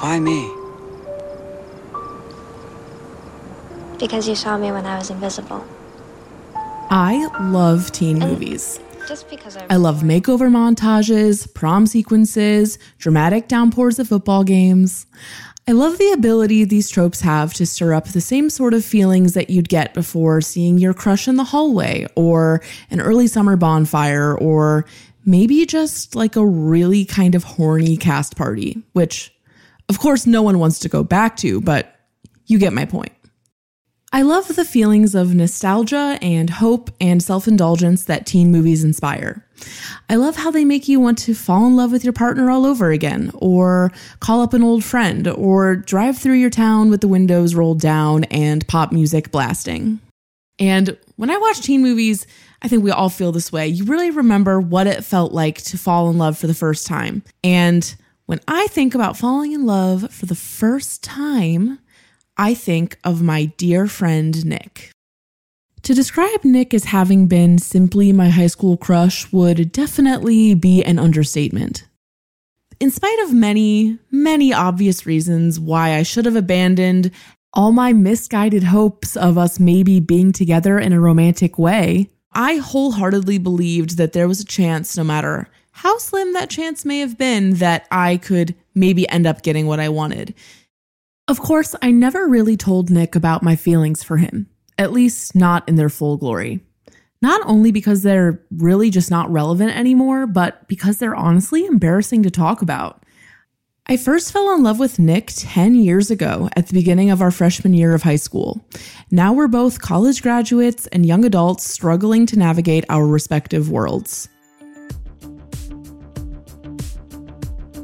Why me? Because you saw me when I was invisible. I love teen movies. Just because I, I love makeover montages, prom sequences, dramatic downpours of football games. I love the ability these tropes have to stir up the same sort of feelings that you'd get before seeing your crush in the hallway, or an early summer bonfire, or maybe just like a really kind of horny cast party, which, of course, no one wants to go back to, but you get my point. I love the feelings of nostalgia and hope and self indulgence that teen movies inspire. I love how they make you want to fall in love with your partner all over again, or call up an old friend, or drive through your town with the windows rolled down and pop music blasting. And when I watch teen movies, I think we all feel this way. You really remember what it felt like to fall in love for the first time. And when I think about falling in love for the first time, I think of my dear friend Nick. To describe Nick as having been simply my high school crush would definitely be an understatement. In spite of many, many obvious reasons why I should have abandoned all my misguided hopes of us maybe being together in a romantic way, I wholeheartedly believed that there was a chance, no matter how slim that chance may have been, that I could maybe end up getting what I wanted. Of course, I never really told Nick about my feelings for him, at least not in their full glory. Not only because they're really just not relevant anymore, but because they're honestly embarrassing to talk about. I first fell in love with Nick 10 years ago at the beginning of our freshman year of high school. Now we're both college graduates and young adults struggling to navigate our respective worlds.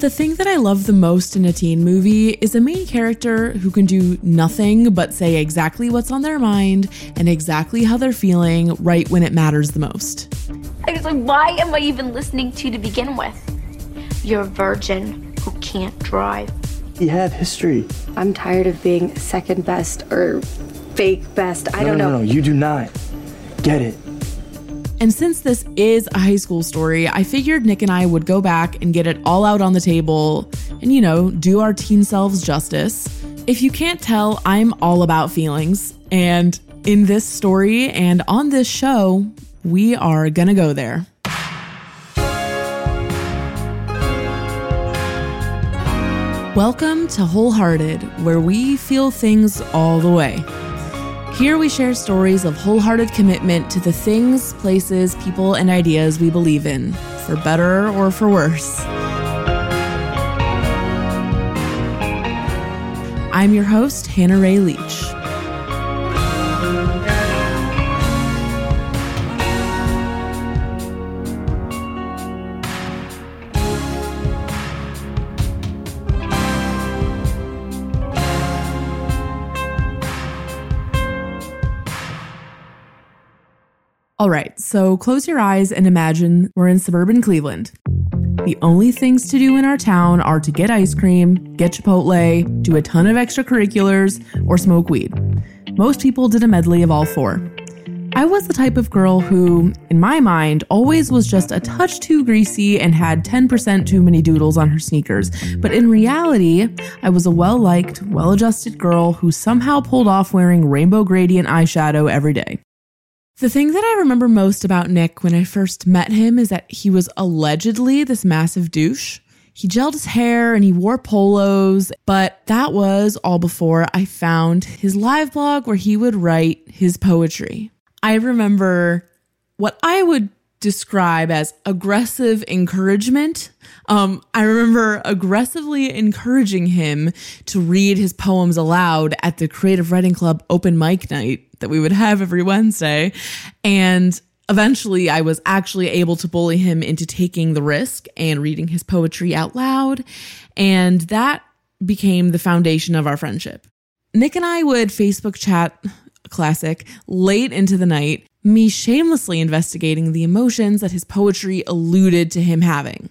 The thing that I love the most in a teen movie is a main character who can do nothing but say exactly what's on their mind and exactly how they're feeling right when it matters the most. I was like, why am I even listening to you to begin with? You're a virgin who can't drive. You have history. I'm tired of being second best or fake best. I no, don't no, know. No, no, you do not. Get it. And since this is a high school story, I figured Nick and I would go back and get it all out on the table and, you know, do our teen selves justice. If you can't tell, I'm all about feelings. And in this story and on this show, we are gonna go there. Welcome to Wholehearted, where we feel things all the way. Here we share stories of wholehearted commitment to the things, places, people, and ideas we believe in, for better or for worse. I'm your host, Hannah Ray Leach. All right, so close your eyes and imagine we're in suburban Cleveland. The only things to do in our town are to get ice cream, get Chipotle, do a ton of extracurriculars, or smoke weed. Most people did a medley of all four. I was the type of girl who, in my mind, always was just a touch too greasy and had 10% too many doodles on her sneakers. But in reality, I was a well liked, well adjusted girl who somehow pulled off wearing rainbow gradient eyeshadow every day. The thing that I remember most about Nick when I first met him is that he was allegedly this massive douche. He gelled his hair and he wore polos, but that was all before I found his live blog where he would write his poetry. I remember what I would describe as aggressive encouragement. Um, I remember aggressively encouraging him to read his poems aloud at the Creative Writing Club open mic night that we would have every Wednesday. And eventually I was actually able to bully him into taking the risk and reading his poetry out loud. And that became the foundation of our friendship. Nick and I would Facebook chat, classic, late into the night, me shamelessly investigating the emotions that his poetry alluded to him having.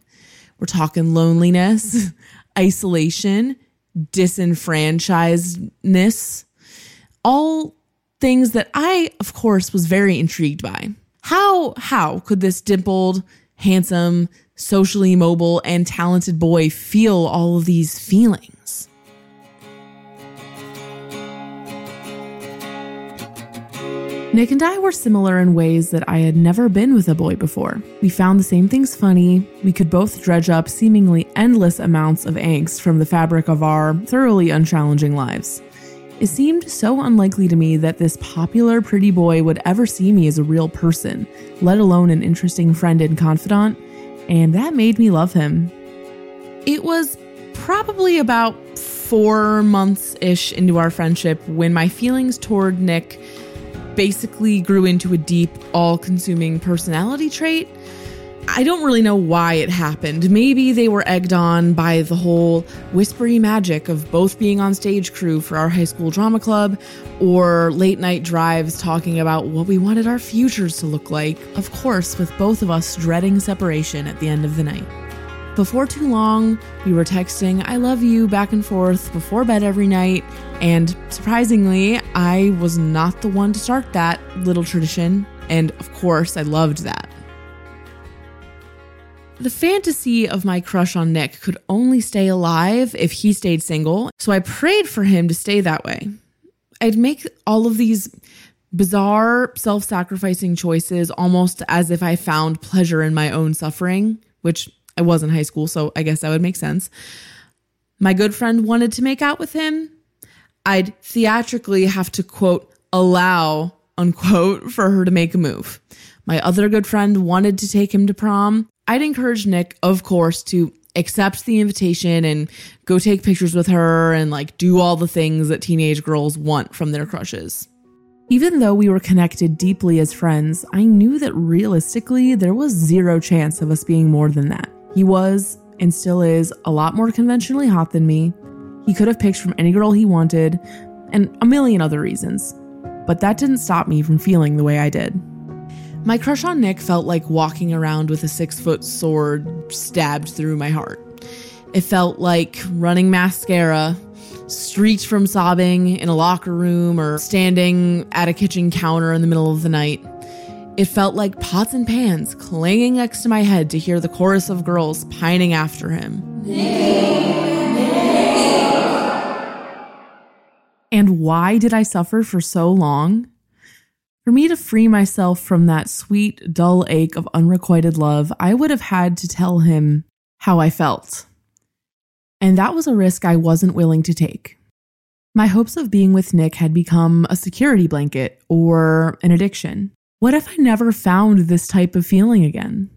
We're talking loneliness, isolation, disenfranchisedness, all things that I, of course, was very intrigued by. How how could this dimpled, handsome, socially mobile, and talented boy feel all of these feelings? Nick and I were similar in ways that I had never been with a boy before. We found the same things funny. We could both dredge up seemingly endless amounts of angst from the fabric of our thoroughly unchallenging lives. It seemed so unlikely to me that this popular pretty boy would ever see me as a real person, let alone an interesting friend and confidant, and that made me love him. It was probably about four months ish into our friendship when my feelings toward Nick basically grew into a deep, all consuming personality trait. I don't really know why it happened. Maybe they were egged on by the whole whispery magic of both being on stage crew for our high school drama club or late night drives talking about what we wanted our futures to look like, of course, with both of us dreading separation at the end of the night. Before too long, we were texting I love you back and forth before bed every night, and surprisingly, I was not the one to start that little tradition, and of course, I loved that. The fantasy of my crush on Nick could only stay alive if he stayed single, so I prayed for him to stay that way. I'd make all of these bizarre, self sacrificing choices almost as if I found pleasure in my own suffering, which I was in high school, so I guess that would make sense. My good friend wanted to make out with him. I'd theatrically have to quote, allow, unquote, for her to make a move. My other good friend wanted to take him to prom. I'd encourage Nick, of course, to accept the invitation and go take pictures with her and like do all the things that teenage girls want from their crushes. Even though we were connected deeply as friends, I knew that realistically there was zero chance of us being more than that. He was, and still is, a lot more conventionally hot than me. He could have picked from any girl he wanted, and a million other reasons. But that didn't stop me from feeling the way I did. My crush on Nick felt like walking around with a six foot sword stabbed through my heart. It felt like running mascara, streaked from sobbing in a locker room or standing at a kitchen counter in the middle of the night. It felt like pots and pans clanging next to my head to hear the chorus of girls pining after him. And why did I suffer for so long? For me to free myself from that sweet, dull ache of unrequited love, I would have had to tell him how I felt. And that was a risk I wasn't willing to take. My hopes of being with Nick had become a security blanket or an addiction. What if I never found this type of feeling again?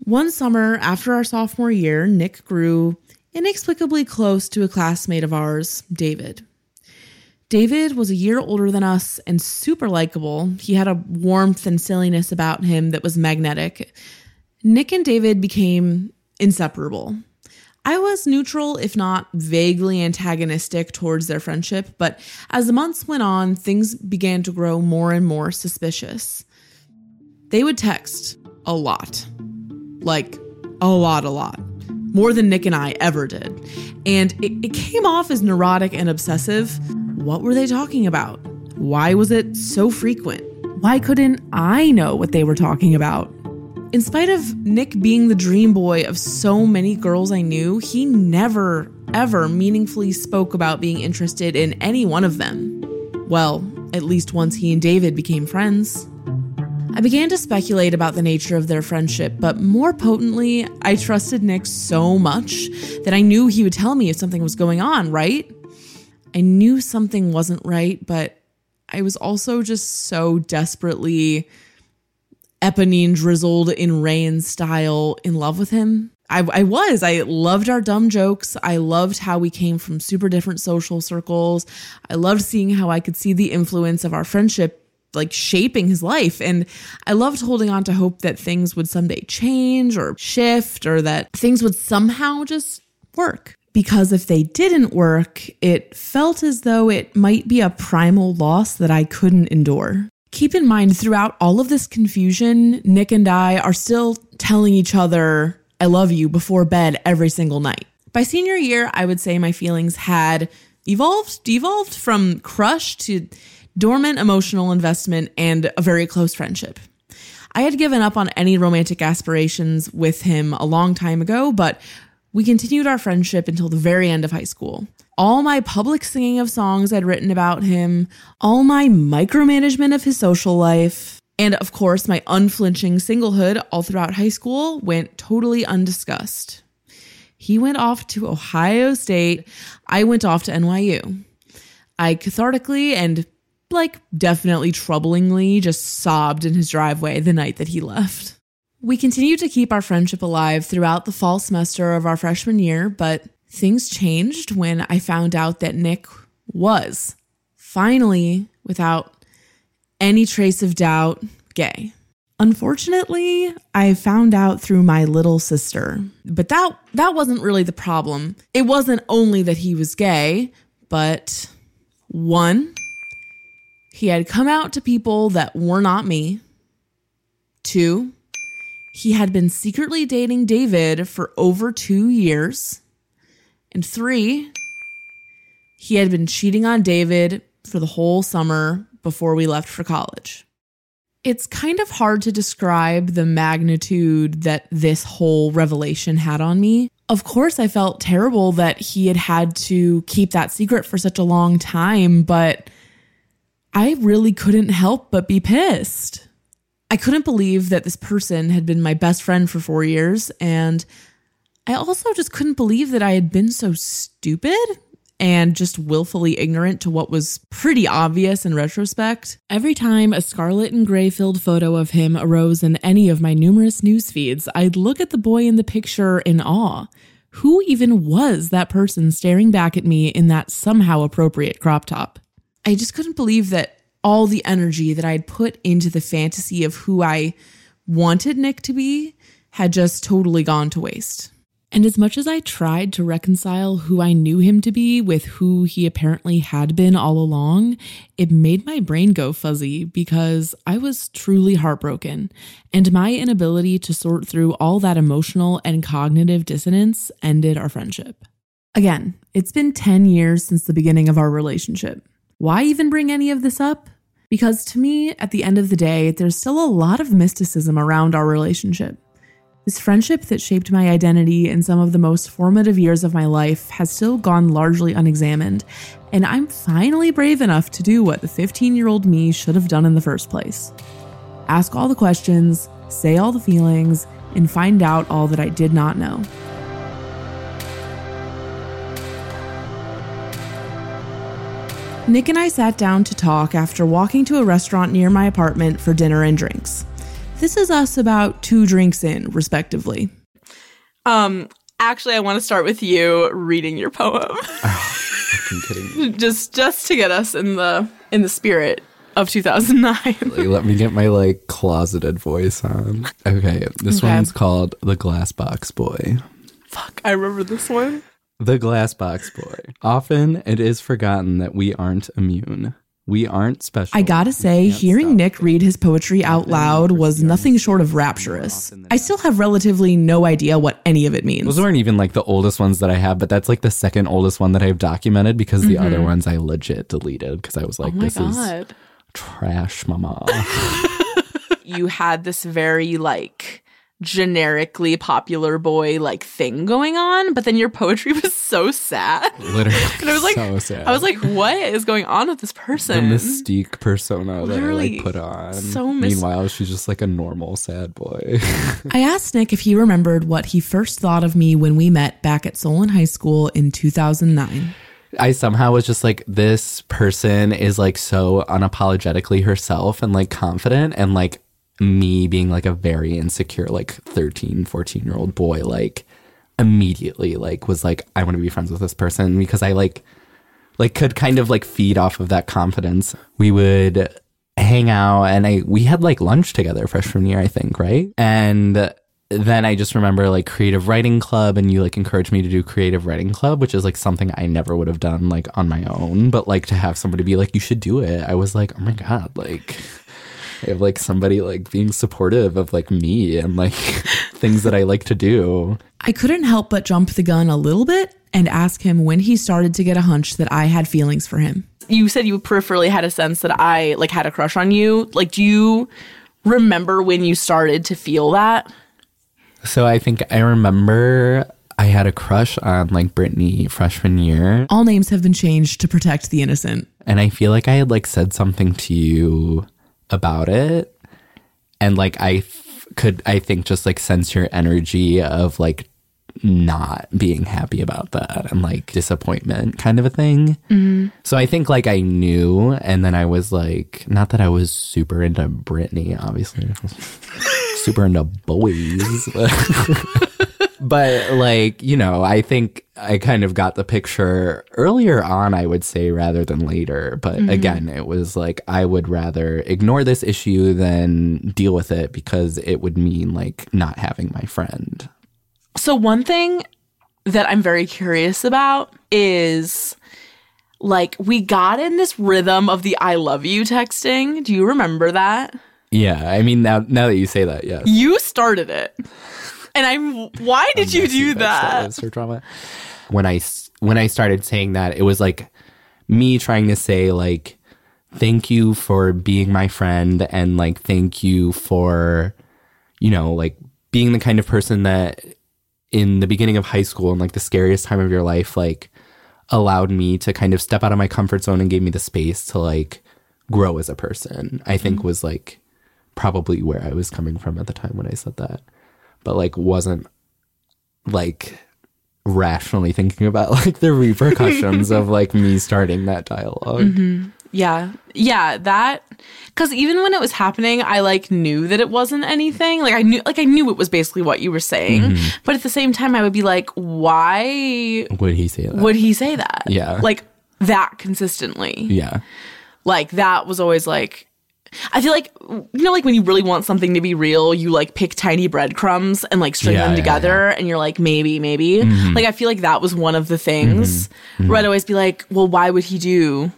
One summer after our sophomore year, Nick grew inexplicably close to a classmate of ours, David. David was a year older than us and super likable. He had a warmth and silliness about him that was magnetic. Nick and David became inseparable. I was neutral, if not vaguely antagonistic towards their friendship, but as the months went on, things began to grow more and more suspicious. They would text a lot. Like, a lot, a lot. More than Nick and I ever did. And it, it came off as neurotic and obsessive. What were they talking about? Why was it so frequent? Why couldn't I know what they were talking about? In spite of Nick being the dream boy of so many girls I knew, he never, ever meaningfully spoke about being interested in any one of them. Well, at least once he and David became friends. I began to speculate about the nature of their friendship, but more potently, I trusted Nick so much that I knew he would tell me if something was going on, right? I knew something wasn't right, but I was also just so desperately Eponine drizzled in rain style in love with him. I, I, was. I loved our dumb jokes. I loved how we came from super different social circles. I loved seeing how I could see the influence of our friendship like shaping his life. And I loved holding on to hope that things would someday change or shift or that things would somehow just work. Because if they didn't work, it felt as though it might be a primal loss that I couldn't endure. Keep in mind, throughout all of this confusion, Nick and I are still telling each other, I love you before bed every single night. By senior year, I would say my feelings had evolved, devolved from crush to dormant emotional investment and a very close friendship. I had given up on any romantic aspirations with him a long time ago, but we continued our friendship until the very end of high school. All my public singing of songs I'd written about him, all my micromanagement of his social life, and of course, my unflinching singlehood all throughout high school went totally undiscussed. He went off to Ohio State. I went off to NYU. I cathartically and like definitely troublingly just sobbed in his driveway the night that he left. We continued to keep our friendship alive throughout the fall semester of our freshman year, but things changed when I found out that Nick was finally, without any trace of doubt, gay. Unfortunately, I found out through my little sister. But that that wasn't really the problem. It wasn't only that he was gay, but one, he had come out to people that were not me. Two, he had been secretly dating David for over two years. And three, he had been cheating on David for the whole summer before we left for college. It's kind of hard to describe the magnitude that this whole revelation had on me. Of course, I felt terrible that he had had to keep that secret for such a long time, but I really couldn't help but be pissed. I couldn't believe that this person had been my best friend for four years, and I also just couldn't believe that I had been so stupid and just willfully ignorant to what was pretty obvious in retrospect. Every time a scarlet and gray filled photo of him arose in any of my numerous news feeds, I'd look at the boy in the picture in awe. Who even was that person staring back at me in that somehow appropriate crop top? I just couldn't believe that all the energy that I'd put into the fantasy of who I wanted Nick to be had just totally gone to waste. And as much as I tried to reconcile who I knew him to be with who he apparently had been all along, it made my brain go fuzzy because I was truly heartbroken, and my inability to sort through all that emotional and cognitive dissonance ended our friendship. Again, it's been 10 years since the beginning of our relationship. Why even bring any of this up? Because to me, at the end of the day, there's still a lot of mysticism around our relationship. This friendship that shaped my identity in some of the most formative years of my life has still gone largely unexamined, and I'm finally brave enough to do what the 15 year old me should have done in the first place ask all the questions, say all the feelings, and find out all that I did not know. Nick and I sat down to talk after walking to a restaurant near my apartment for dinner and drinks. This is us about two drinks in, respectively. Um, actually, I want to start with you reading your poem. I'm kidding. just just to get us in the in the spirit of 2009. Let me get my like closeted voice on. Okay, this Okay. one's called The Glass Box Boy. Fuck, I remember this one. The Glass Box Boy. Often it is forgotten that we aren't immune. We aren't special. I gotta say, hearing Nick it. read his poetry out loud was nothing short of rapturous. I still have relatively no idea what any of it means. Those weren't even like the oldest ones that I have, but that's like the second oldest one that I've documented because the other ones I legit deleted because I was like, Mm-hmm. oh my this is trash, mama. you had this very like generically popular boy like thing going on, but then your poetry was so sad. Literally. And I was like, so sad. I was like, what is going on with this the person? mystique persona that I like put on. so mis- Meanwhile, she's just like a normal sad boy. I asked Nick if he remembered what he first thought of me when we met back at Solon High School in 2009. I somehow was just like, this person is like so unapologetically herself and like confident and like me being like a very insecure like 13 14 year old boy like immediately like was like i want to be friends with this person because i like like could kind of like feed off of that confidence. We would hang out and i we had like lunch together freshman year i think right? And then i just remember like creative writing club and you like encouraged me to do creative writing club which is like something i never would have done like on my own but like to have somebody be like you should do it i was like oh my god like I have like somebody like being supportive of like me and like things that I like to do. I couldn't help but jump the gun a little bit and ask him when he started to get a hunch that I had feelings for him. You said you peripherally had a sense that I like had a crush on you. Like do you remember when you started to feel that? So I think I remember I had a crush on like Brittany freshman year, All names have been changed to protect the innocent. and I feel like I had like said something to you about it, and like I f- could I think just like sense your energy of like not being happy about that and like disappointment kind of a thing. Mm-hmm. So I think like I knew, and then I was like, not that I was super into Britney, obviously, super into boys, but, like you know, I think I kind of got the picture earlier on. I would say rather than later, but mm-hmm. again, it was like I would rather ignore this issue than deal with it because it would mean like not having my friend. So one thing that I'm very curious about is like we got in this rhythm of the I love you texting. Do you remember that? Yeah, I mean now now that you say that, yes. You started it. And I'm why did you do that? her drama. When I when I started saying that, it was like me trying to say like thank you for being my friend and like thank you for you know like being the kind of person that in the beginning of high school and like the scariest time of your life like allowed me to kind of step out of my comfort zone and gave me the space to like grow as a person. I think mm-hmm. was like probably where I was coming from at the time when I said that. But like wasn't like rationally thinking about like the repercussions of like me starting that dialog Yeah. Yeah, that cuz even when it was happening, I like knew that it wasn't anything. Like I knew like I knew it was basically what you were saying. Mm-hmm. But at the same time I would be like, why Would he say that? would he say that? Yeah. Like that consistently. yeah. Like that was always like I feel like you know like when you really want something to be real, you like pick tiny breadcrumbs and like string Yeah, them yeah, together and you're like maybe maybe. Mm-hmm. Like I feel like that was one of the things mm-hmm. Mm-hmm. where I'd always be like, "Well, why would he do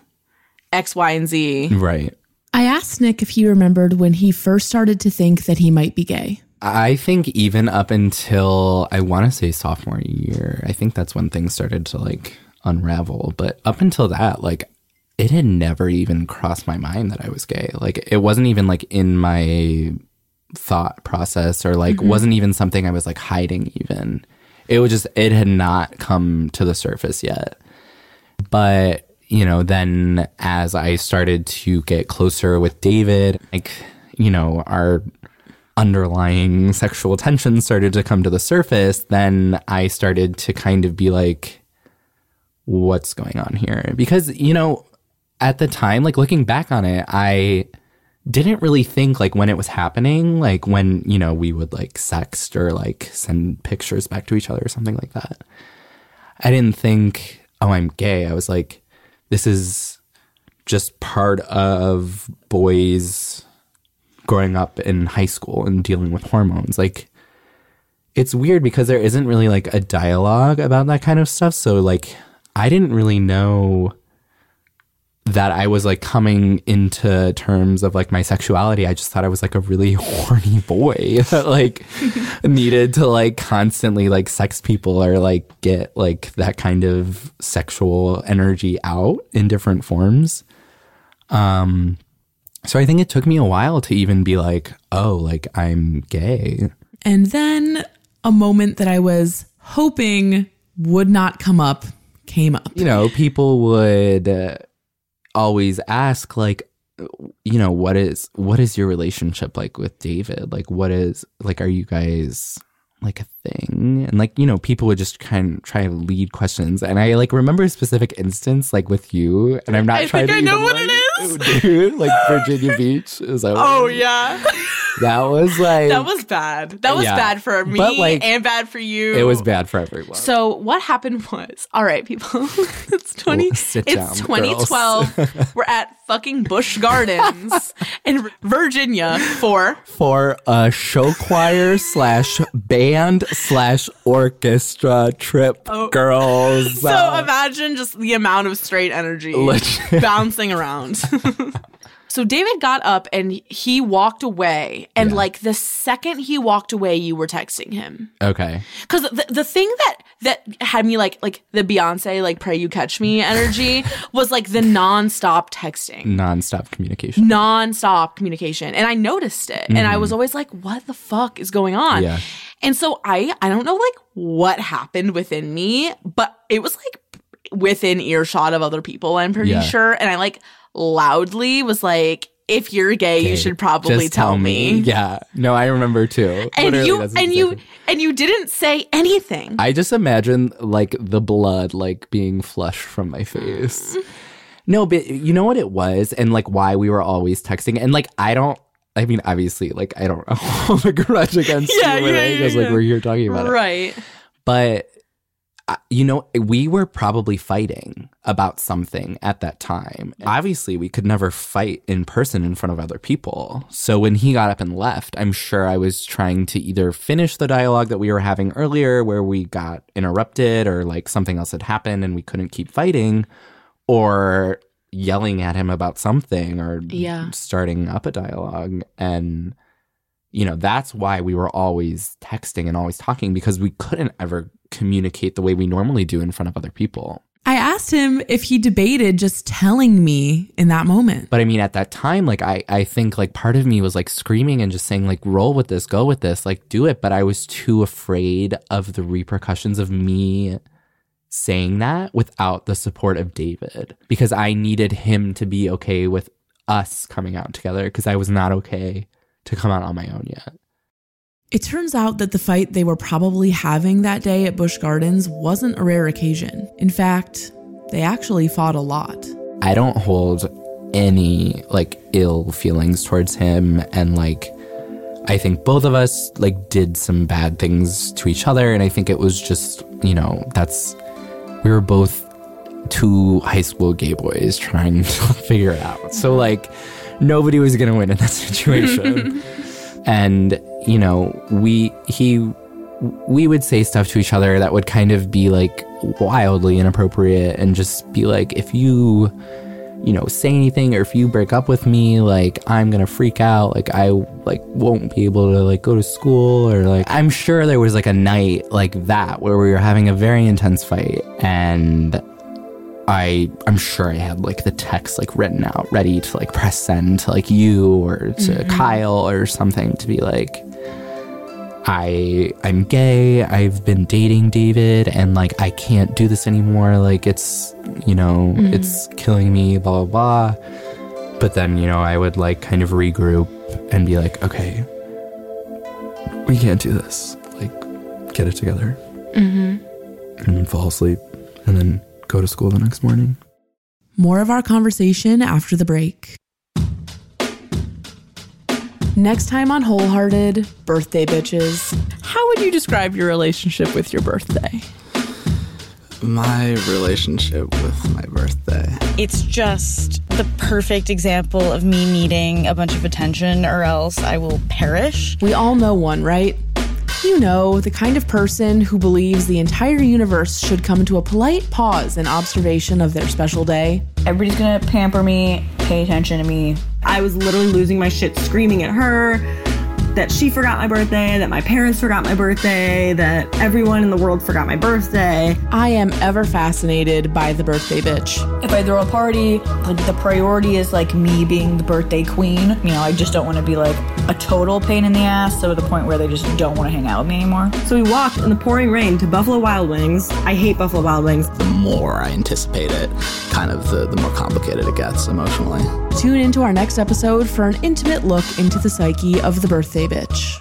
X, Y, and Z?" Right. I asked Nick if he remembered when he first started to think that he might be gay. I think even up until I want to say sophomore year, I think that's when things started to like unravel. But up until that, like it had never even crossed my mind that I was gay. Like it wasn't even like in my thought process or like mm-hmm. wasn't even something I was like hiding even. It was just it had not come to the surface yet. But, you know, then as I started to get closer with David, like, you know, our underlying sexual tension started to come to the surface, then I started to kind of be like, what's going on here? Because, you know, at the time, like looking back on it, I didn't really think like when it was happening, like when, you know, we would like sext or like send pictures back to each other or something like that. I didn't think, oh, I'm gay. I was like, this is just part of boys growing up in high school and dealing with hormones. Like, it's weird because there isn't really like a dialogue about that kind of stuff. So, like, I didn't really know that I was like coming into terms of like my sexuality. I just thought I was like a really horny boy that like needed to like constantly like sex people or like get like that kind of sexual energy out in different forms. Um so I think it took me a while to even be like, oh, like I'm gay. And then a moment that I was hoping would not come up came up. you know, people would uh, always ask like you know, what is what is your relationship like with David? Like what is like are you guys like a thing? And like, you know, people would just kind of try to lead questions. And I like remember a specific instance like with you, and I'm not I trying think to I know what like- it is. Dude, like Virginia Beach. Is that oh, what Oh yeah. That was like that was bad. That was Yeah. bad for me But, like, and bad for you. it was bad for everyone. So what happened was, all right, people, it's twenty, Well, sit it's down, twenty twelve. We're at fucking Busch Gardens in Virginia for for a show choir slash band slash orchestra trip, oh. girls. so Uh, imagine just the amount of straight energy Legit. bouncing around. So David got up and he walked away, and like the second he walked away, you were texting him. okay. Because the, the thing that that had me like like the Beyonce like pray you catch me energy was like the nonstop texting. Nonstop communication. nonstop communication and i noticed it and i mm. was always like what the fuck is going on Yeah. And so I I don't know like what happened within me, but it was like within earshot of other people, I'm pretty Yeah. sure. And I like loudly was like, if you're gay, you should probably tell, me. Yeah. No, I remember too. And Literally, you and you and you didn't say anything. I just imagine like the blood like being flushed from my face. No, but you know what it was, and like why we were always texting, and like I don't. I mean, obviously, like I don't hold a grudge against Yeah, you, or yeah, anything, yeah, like we're here talking about it. right. But you know, we were probably fighting about something at that time. Obviously, we could never fight in person in front of other people. So when he got up and left, I'm sure I was trying to either finish the dialogue that we were having earlier where we got interrupted or like something else had happened and we couldn't keep fighting or yelling at him about something or Yeah. starting up a dialogue and you know that's why we were always texting and always talking because we couldn't ever communicate the way we normally do in front of other people I asked him if he debated just telling me in that moment. but i mean at that time like i i think like part of me was like screaming and just saying like roll with this go with this like do it but i was too afraid of the repercussions of me saying that without the support of david because i needed him to be okay with us coming out together because i was not okay to come out on my own yet It turns out that the fight they were probably having that day at Busch Gardens wasn't a rare occasion. In fact, they actually fought a lot. I don't hold any like ill feelings towards him and like I think both of us like did some bad things to each other and I think it was just, you know, that's we were both two high school gay boys trying to figure it out. So like nobody was going to win in that situation. and you know, we he we would say stuff to each other that would kind of be like wildly inappropriate and just be like if you you know say anything or if you break up with me like i'm gonna freak out like i like won't be able to like go to school or like i'm sure there was like a night like that where we were having a very intense fight and i i'm sure i had like the text like written out ready to like press send to like you or to kyle or something to be like I I'm gay. I've been dating David and like I can't do this anymore. Like it's you know, it's killing me, blah blah blah. But then, you know, I would like kind of regroup and be like, okay, we can't do this. Like, get it together. Mm-hmm. And then fall asleep and then go to school the next morning. More of our conversation after the break. Next time on Wholehearted, birthday bitches. How would you describe your relationship with your birthday? My relationship with my birthday. It's just the perfect example of me needing a bunch of attention or else I will perish. We all know one, right? You know, the kind of person who believes the entire universe should come to a polite pause in observation of their special day. Everybody's gonna pamper me, pay attention to me. I was literally losing my shit screaming at her that she forgot my birthday, that my parents forgot my birthday, that everyone in the world forgot my birthday. I am ever fascinated by the birthday bitch. If I throw a party, the, the priority is like me being the birthday queen. You know, I just don't want to be like a total pain in the ass, so to the point where they just don't want to hang out with me anymore. So we walked in the pouring rain to Buffalo Wild Wings. I hate Buffalo Wild Wings. The more I anticipate it, kind of the, the more complicated it gets emotionally. Tune into our next episode for an intimate look into the psyche of the birthday bitch.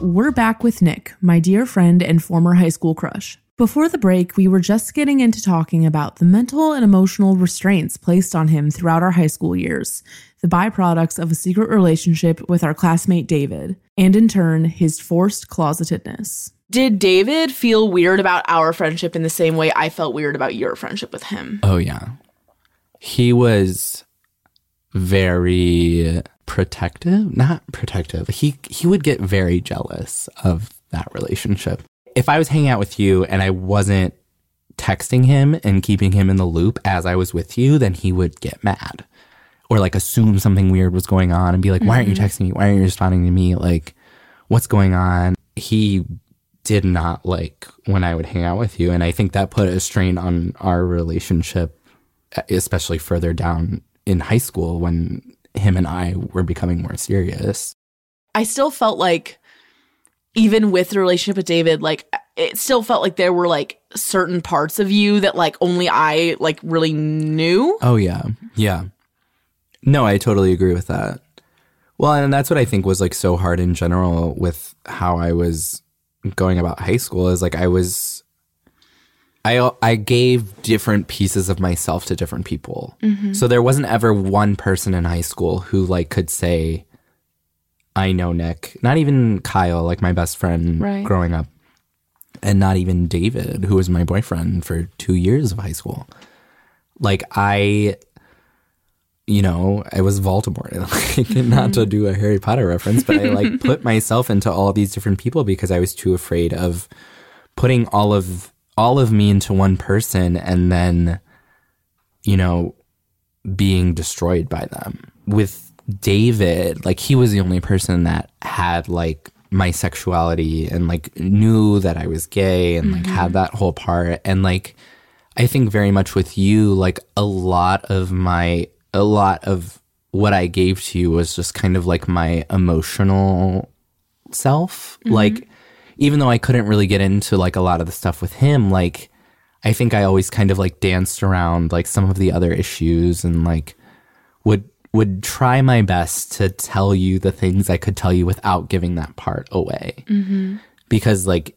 We're back with Nick, my dear friend and former high school crush. Before the break, we were just getting into talking about the mental and emotional restraints placed on him throughout our high school years, the byproducts of a secret relationship with our classmate David, and in turn, his forced closetedness. Did David feel weird about our friendship in the same way I felt weird about your friendship with him? Oh yeah. He was very protective, not protective. He he would get very jealous of that relationship. If I was hanging out with you and I wasn't texting him and keeping him in the loop as I was with you, then he would get mad or like assume something weird was going on and be like, "Why aren't you mm-hmm. texting me? Why aren't you responding to me? Like, what's going on?" He did not like when I would hang out with you, and I think that put a strain on our relationship especially further down in high school when him and I were becoming more serious. I still felt like even with the relationship with David, like it still felt like there were like certain parts of you that like only I like really knew. Oh yeah. Yeah. No, I totally agree with that. Well, and that's what I think was like so hard in general with how I was going about high school is like I was I I gave different pieces of myself to different people. Mhm. So there wasn't ever one person in high school who like could say I know Nick. Not even Kyle, like my best friend Right. growing up. And not even David, who was my boyfriend for 2 years of high school. Like I you know, I was Voldemort. Like, not to do a Harry Potter reference, but I like put myself into all these different people because I was too afraid of putting all of all of me into one person and then you know being destroyed by them. With David, like he was the only person that had like my sexuality and like knew that I was gay and like had mm-hmm. that whole part and like I think very much with you, like a lot of my, a lot of what I gave to you was just kind of like my emotional self. Mhm. Like, even though I couldn't really get into like a lot of the stuff with him, like, I think I always kind of like danced around like some of the other issues and like would, would try my best to tell you the things I could tell you without giving that part away Mm-hmm. because like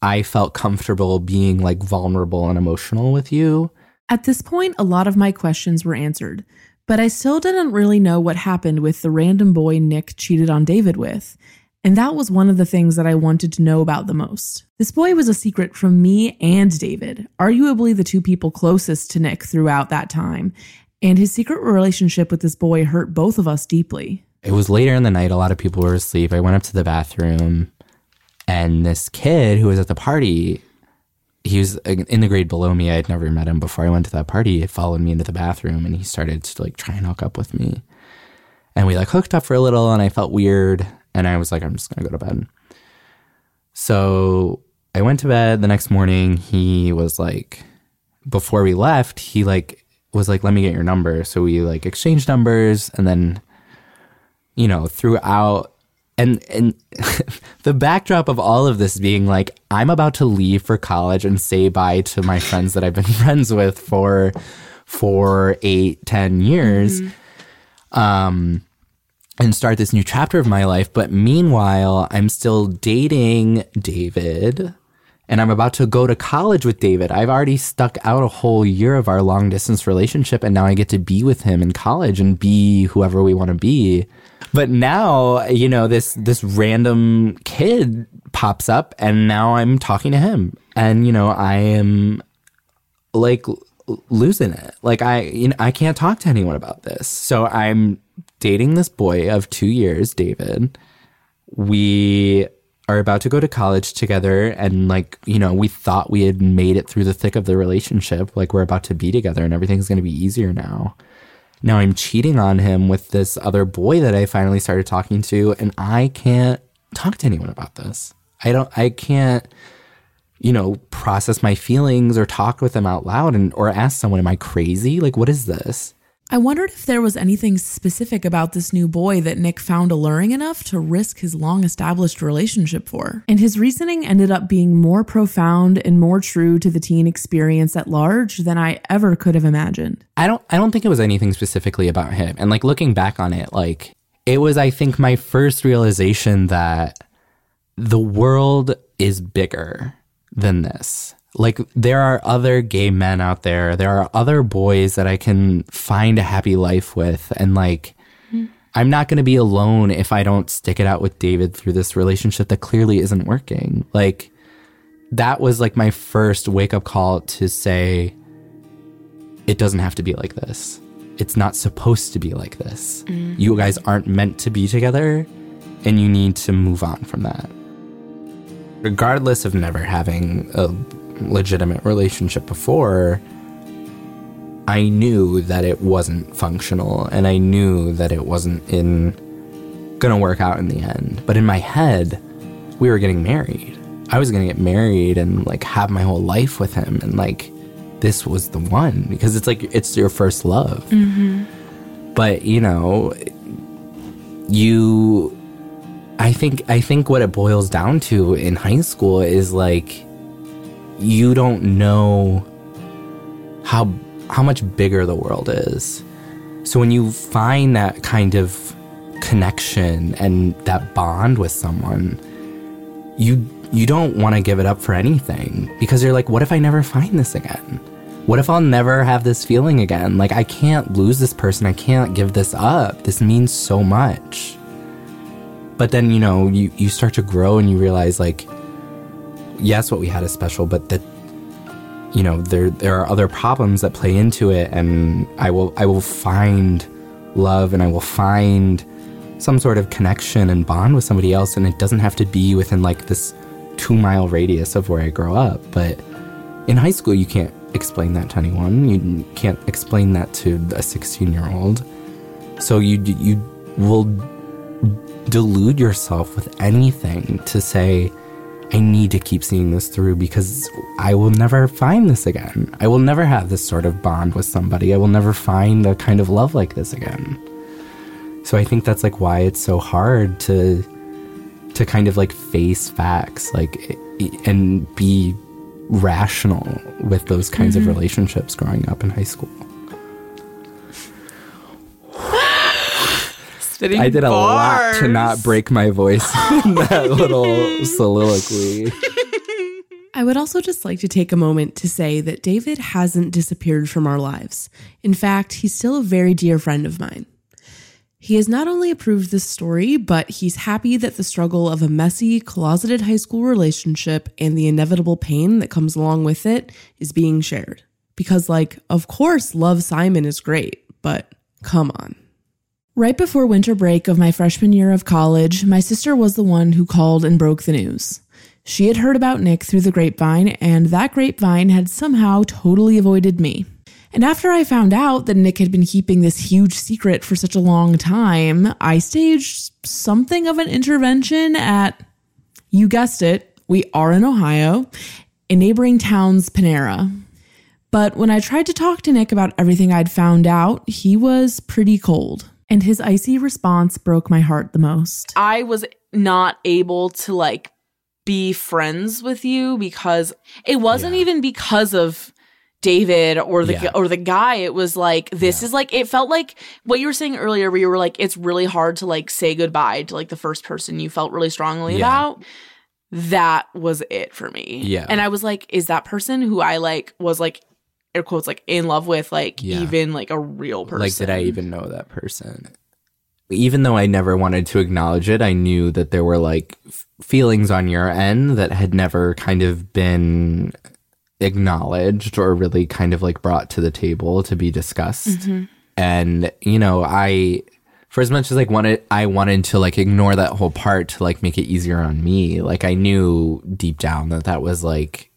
I felt comfortable being like vulnerable and emotional with you. At this point, a lot of my questions were answered, but I still didn't really know what happened with the random boy Nick cheated on David with. And that was one of the things that I wanted to know about the most. This boy was a secret from me and David, arguably the two people closest to Nick throughout that time. And his secret relationship with this boy hurt both of us deeply. It was later in the night, a lot of people were asleep. I went up to the bathroom and this kid who was at the party, he was in the grade below me. I had never met him before I went to that party. He followed me into the bathroom and he started to like try and hook up with me. And we like hooked up for a little and I felt weird and I was like, I'm just gonna go to bed. So I went to bed the next morning. He was like, before we left, he like was like, let me get your number. So we like exchanged numbers and then, you know, throughout and and the backdrop of all of this being like, I'm about to leave for college and say bye to my friends that I've been friends with for for eight, ten years. Um and start this new chapter of my life. But meanwhile, I'm still dating David and I'm about to go to college with David. I've already stuck out a whole year of our long distance relationship and now I get to be with him in college and be whoever we want to be. But now, you know, this this random kid pops up and now I'm talking to him. And you know, I am like losing it. Like I you know, I can't talk to anyone about this. So I'm dating this boy of 2 years, David. We are about to go to college together and like you know we thought we had made it through the thick of the relationship like we're about to be together and everything's going to be easier now now i'm cheating on him with this other boy that i finally started talking to and i can't talk to anyone about this. I don't i can't you know process my feelings or talk with them out loud and or ask someone am i crazy? Like what is this I wondered if there was anything specific about this new boy that Nick found alluring enough to risk his long established relationship for. And his reasoning ended up being more profound and more true to the teen experience at large than I ever could have imagined. I don't I don't think it was anything specifically about him. And like looking back on it, like it was I think my first realization that the world is bigger than this. Like there are other gay men out there. There are other boys that I can find a happy life with and like I'm not going to be alone if I don't stick it out with David through this relationship that clearly isn't working. Like that was like my first wake up call to say it doesn't have to be like this. It's not supposed to be like this. Mm. You guys aren't meant to be together, and you need to move on from that. Regardless of never having a legitimate relationship before, I knew that it wasn't functional, and I knew that it wasn't in gonna work out in the end. But in my head, we were getting married. I was gonna get married and like have my whole life with him, and like this was the one because it's like it's your first love. Mm-hmm. but you know, you I think I think what it boils down to in high school is like you don't know how how much bigger the world is. So when you find that kind of connection and that bond with someone, you you don't want to give it up for anything because you're like, what if I never find this again? What if I'll never have this feeling again? Like I can't lose this person. I can't give this up. This means so much. But then, you know, you, you start to grow and you realize like yes, what we had is special, but that you know, there there are other problems that play into it and I will I will find love and I will find some sort of connection and bond with somebody else and it doesn't have to be within like this 2 mile radius of where I grow up, but in high school you can't explain that to anyone. You can't explain that to a 16-year-old. So you you will delude yourself with anything to say I need to keep seeing this through because I will never find this again. I will never have this sort of bond with somebody. I will never find a kind of love like this again. So I think that's like why it's so hard to to kind of like face facts like and be rational with those kinds Mhm. of relationships growing up in high school. Spitting I did a lot to not break my voice in that little soliloquy. I would also just like to take a moment to say that David hasn't disappeared from our lives. In fact, he's still a very dear friend of mine. He has not only approved this story, but he's happy that the struggle of a messy, closeted high school relationship and the inevitable pain that comes along with it is being shared. Because, like, of course, Love Simon is great, but come on. Right before winter break of my freshman year of college, my sister was the one who called and broke the news. She had heard about Nick through the grapevine, and that grapevine had somehow totally avoided me. And after I found out that Nick had been keeping this huge secret for such a long time, I staged something of an intervention at, you guessed it, we are in Ohio, a neighboring town's Panera. But when I tried to talk to Nick about everything I'd found out, he was pretty cold. And his icy response broke my heart the most. I was not able to like be friends with you because it wasn't even because of David or the Yeah. or the guy. It was like this is like it felt like what you were saying earlier, where you were like, it's really hard to like say goodbye to like the first person you felt really strongly Yeah. about. That was it for me. Yeah. and I was like, is that person who I like was like air quotes like in love with like Yeah. even like a real person? Like, did I even know that person? Even though I never wanted to acknowledge it, I knew that there were like f- feelings on your end that had never kind of been acknowledged or really kind of like brought to the table to be discussed. Mhm. And, you know, I, for as much as like wanted, I wanted to like ignore that whole part to like make it easier on me. Like, I knew deep down that that was like,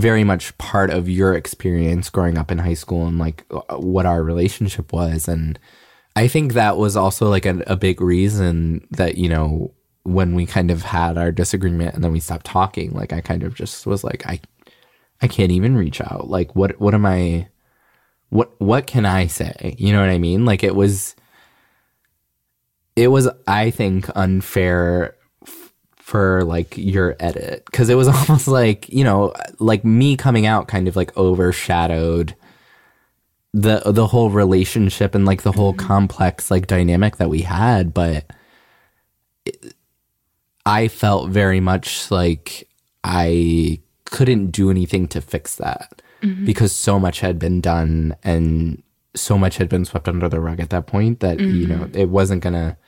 very much part of your experience growing up in high school and like uh, what our relationship was. And i think that was also like a, a big reason that you know when we kind of had our disagreement and then we stopped talking like i kind of just was like i i can't even reach out. Like what what am i what what can i say? You know what i mean? Like it was it was i think unfair for like your edit because it was almost like you know like me coming out kind of like overshadowed the the whole relationship and like the whole complex like dynamic that we had but it- i felt very much like i couldn't do anything to fix that Mhm. because so much had been done and so much had been swept under the rug at that point that you Mhm. know it wasn't gonna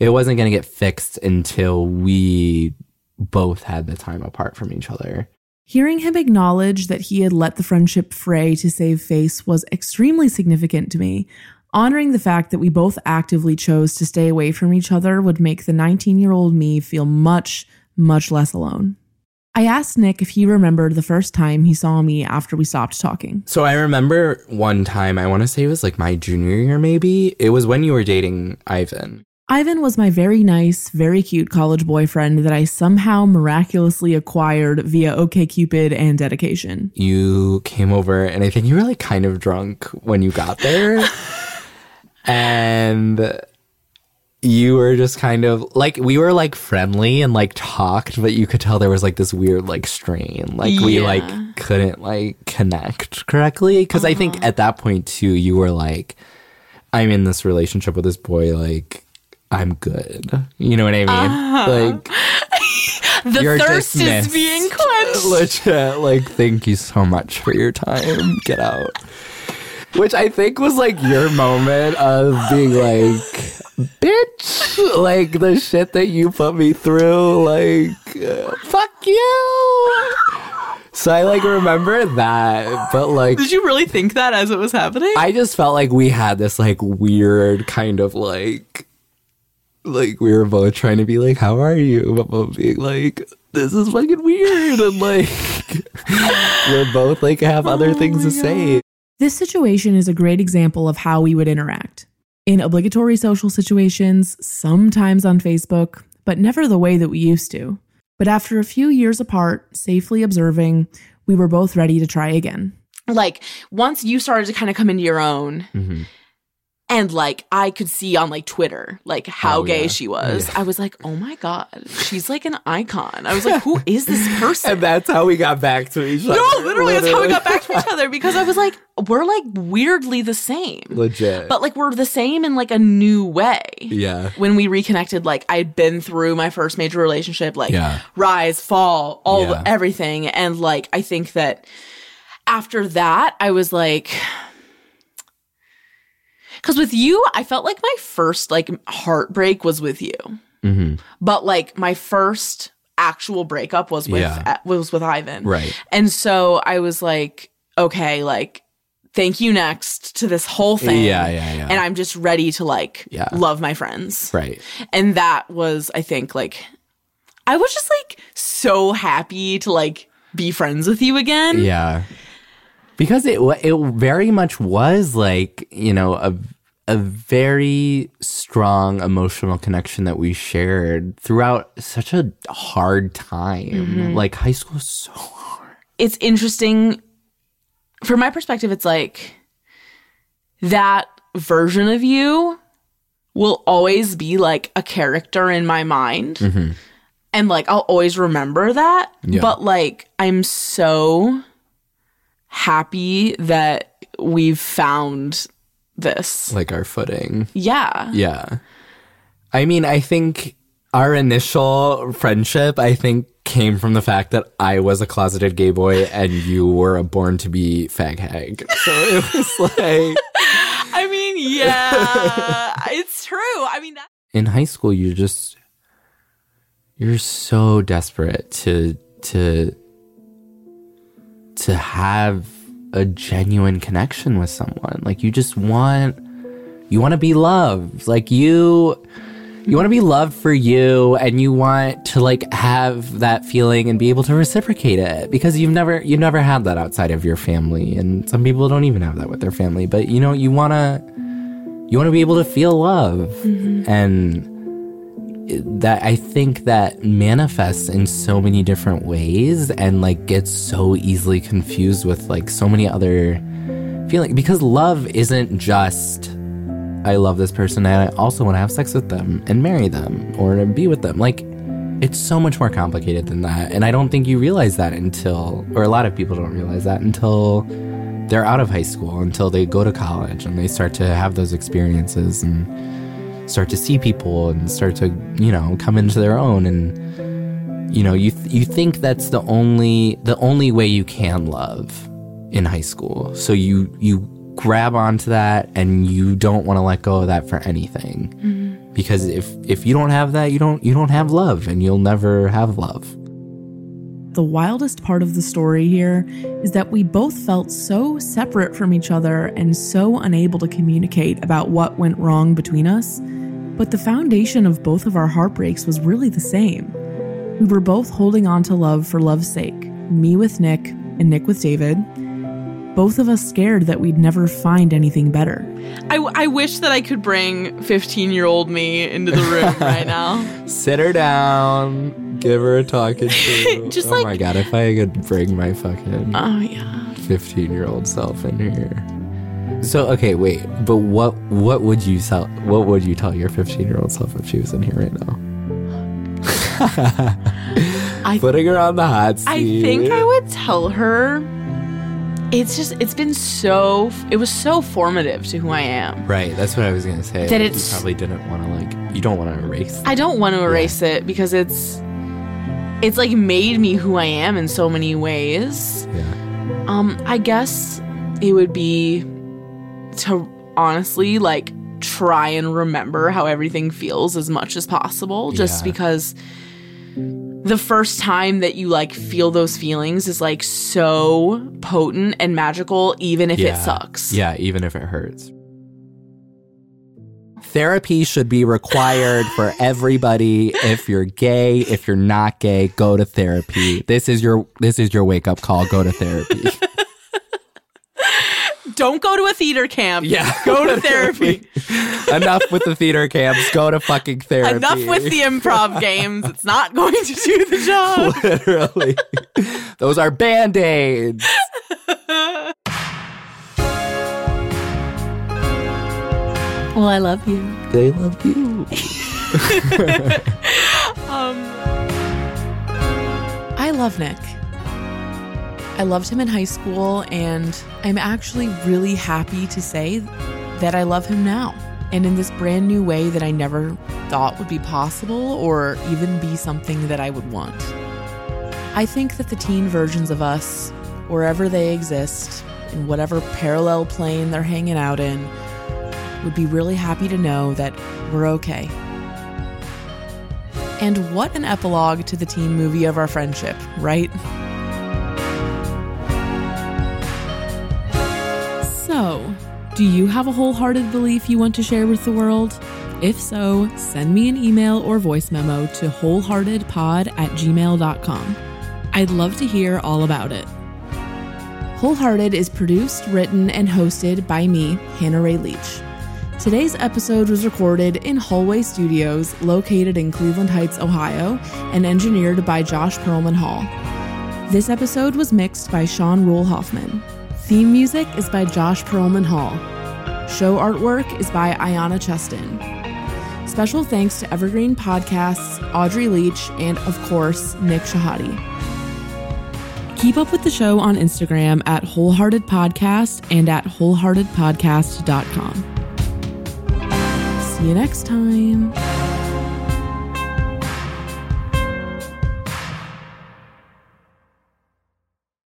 it wasn't going to get fixed until we both had the time apart from each other. Hearing him acknowledge that he had let the friendship fray to save face was extremely significant to me. Honoring the fact that we both actively chose to stay away from each other would make the 19 year old me feel much, much less alone. I asked Nick if he remembered the first time he saw me after we stopped talking. So I remember one time, I want to say it was like my junior year, maybe. It was when you were dating Ivan. Ivan was my very nice, very cute college boyfriend that I somehow miraculously acquired via OKCupid and dedication. You came over, and I think you were like kind of drunk when you got there. and you were just kind of like we were like friendly and like talked, but you could tell there was like this weird like strain. Like we like couldn't like connect correctly. because I Uh-huh. think at that point too, you were like, I'm in this relationship with this boy, like I'm good. You know what I mean? Uh-huh. Like The You're thirst is being quenched. legit like thank you so much for your time get out which i think was like your moment of being like bitch like the shit that you put me through like uh, fuck you so i like remember that but like Did you really think that as it was happening? i just felt like we had this like weird kind of like like we were both trying to be like, "How are you?" but both being like, "This is fucking weird," and like we're both like have other things to say. This situation is a great example of how we would interact. In obligatory social situations, sometimes on Facebook, but never the way that we used to. But after a few years apart, safely observing, we were both ready to try again. like once you started to kind of come into your own Mm-hmm. And like i could see on like twitter like how Oh, gay yeah. she was Yeah. i was like oh my god she's like an icon i was like who is this person And that's how we got back to each other. no literally that's how we got back to each other because i was like we're like weirdly the same Legit. but like we're the same in like a new way yeah. when we reconnected like i'd been through my first major relationship like Yeah. rise fall all everything and like i think that after that i was like because with you i felt like my first like heartbreak was with you Mm-hmm. but like my first actual breakup was with Yeah. was with ivan Right. and so i was like okay like thank you next to this whole thing Yeah, yeah, yeah. and i'm just ready to like Yeah. love my friends Right. and that was i think like i was just like so happy to like be friends with you again Yeah. Because it it very much was like, you know, a a very strong emotional connection that we shared throughout such a hard time. Mhm. Like high school is so hard. it's interesting from my perspective it's like that version of you will always be like a character in my mind Mhm. and like I'll always remember that Yeah. but like I'm so happy that we've found this like our footing. yeah Yeah. I mean, I think our initial friendship, I think, came from the fact that I was a closeted gay boy and you were a born to be fag hag. So it was like I mean yeah it's true I mean that in high school you're just you're so desperate to to to have a genuine connection with someone. Like you just want you want to be loved. Like you you want to be loved for you and you want to like have that feeling and be able to reciprocate it. Because you've never you've never had that outside of your family and some people don't even have that with their family. But you know you want to you want to be able to feel love. Mm-hmm. And that i think that manifests in so many different ways and like gets so easily confused with like so many other feelings because love isn't just i love this person and i also want to have sex with them and marry them or be with them. Like it's so much more complicated than that and i don't think you realize that until or a lot of people don't realize that until they're out of high school until they go to college and they start to have those experiences and start to see people and start to you know come into their own. And you know you th- you think that's the only the only way you can love in high school. So you you grab onto that and you don't want to let go of that for anything. Mm-hmm. Because if if you don't have that you don't you don't have love and you'll never have love The wildest part of the story here is that we both felt so separate from each other and so unable to communicate about what went wrong between us. But the foundation of both of our heartbreaks was really the same. We were both holding on to love for love's sake, me with Nick and Nick with David. Both of us scared that we'd never find anything better. I, I wish that I could bring 15 year old me into the room right now. sit her down give her a talking to Just oh like- my god if i could bring my fucking Oh, yeah. 15 year old self in here So okay, wait, but what what would you tell what would you tell your 15 year old self if she was in here right now? I Putting her on the hot seat. I think I would tell her it's just it's been so it was so formative to who I am. Right, that's what I was gonna say. That like, it's- you probably didn't want to like you don't want to erase. I don't want to erase it because it's it's like made me who I am in so many ways. Yeah. Um I guess it would be to honestly like try and remember how everything feels as much as possible just Yeah. because the first time that you like feel those feelings is like so potent and magical even if yeah. it sucks. Yeah, even if it hurts. Therapy should be required for everybody. If you're gay, if you're not gay, go to therapy. This is your this is your wake up call. Go to therapy. Don't go to a theater camp. Yeah. Go to therapy. Enough with the theater camps. Go to fucking therapy. Enough with the improv games. It's not going to do the job. Literally. Those are band Well, I love you. They love you. Um, I love Nick. I loved him in high school, and I'm actually really happy to say that I love him now. And in this brand new way that I never thought would be possible or even be something that I would want. I think that the teen versions of us, wherever they exist, in whatever parallel plane they're hanging out in, would be really happy to know that we're okay. And what an epilogue to the teen movie of our friendship, right? So, do you have a wholehearted belief you want to share with the world? If so, send me an email or voice memo to wholeheartedpod at gmail.com. I'd love to hear all about it. Wholehearted is produced, written, and hosted by me, Hannah Ray Leach. Today's episode was recorded in Hallway Studios, located in Cleveland Heights, Ohio, and engineered by Josh Perlman Hall. This episode was mixed by Sean Rule Hoffman. Theme music is by Josh Perlman Hall. Show artwork is by Ayana Cheston. Special thanks to Evergreen Podcasts, Audrey Leach, and of course, Nick Shahadi. Keep up with the show on Instagram at Wholehearted Podcast and at wholeheartedpodcast.com. See you next time.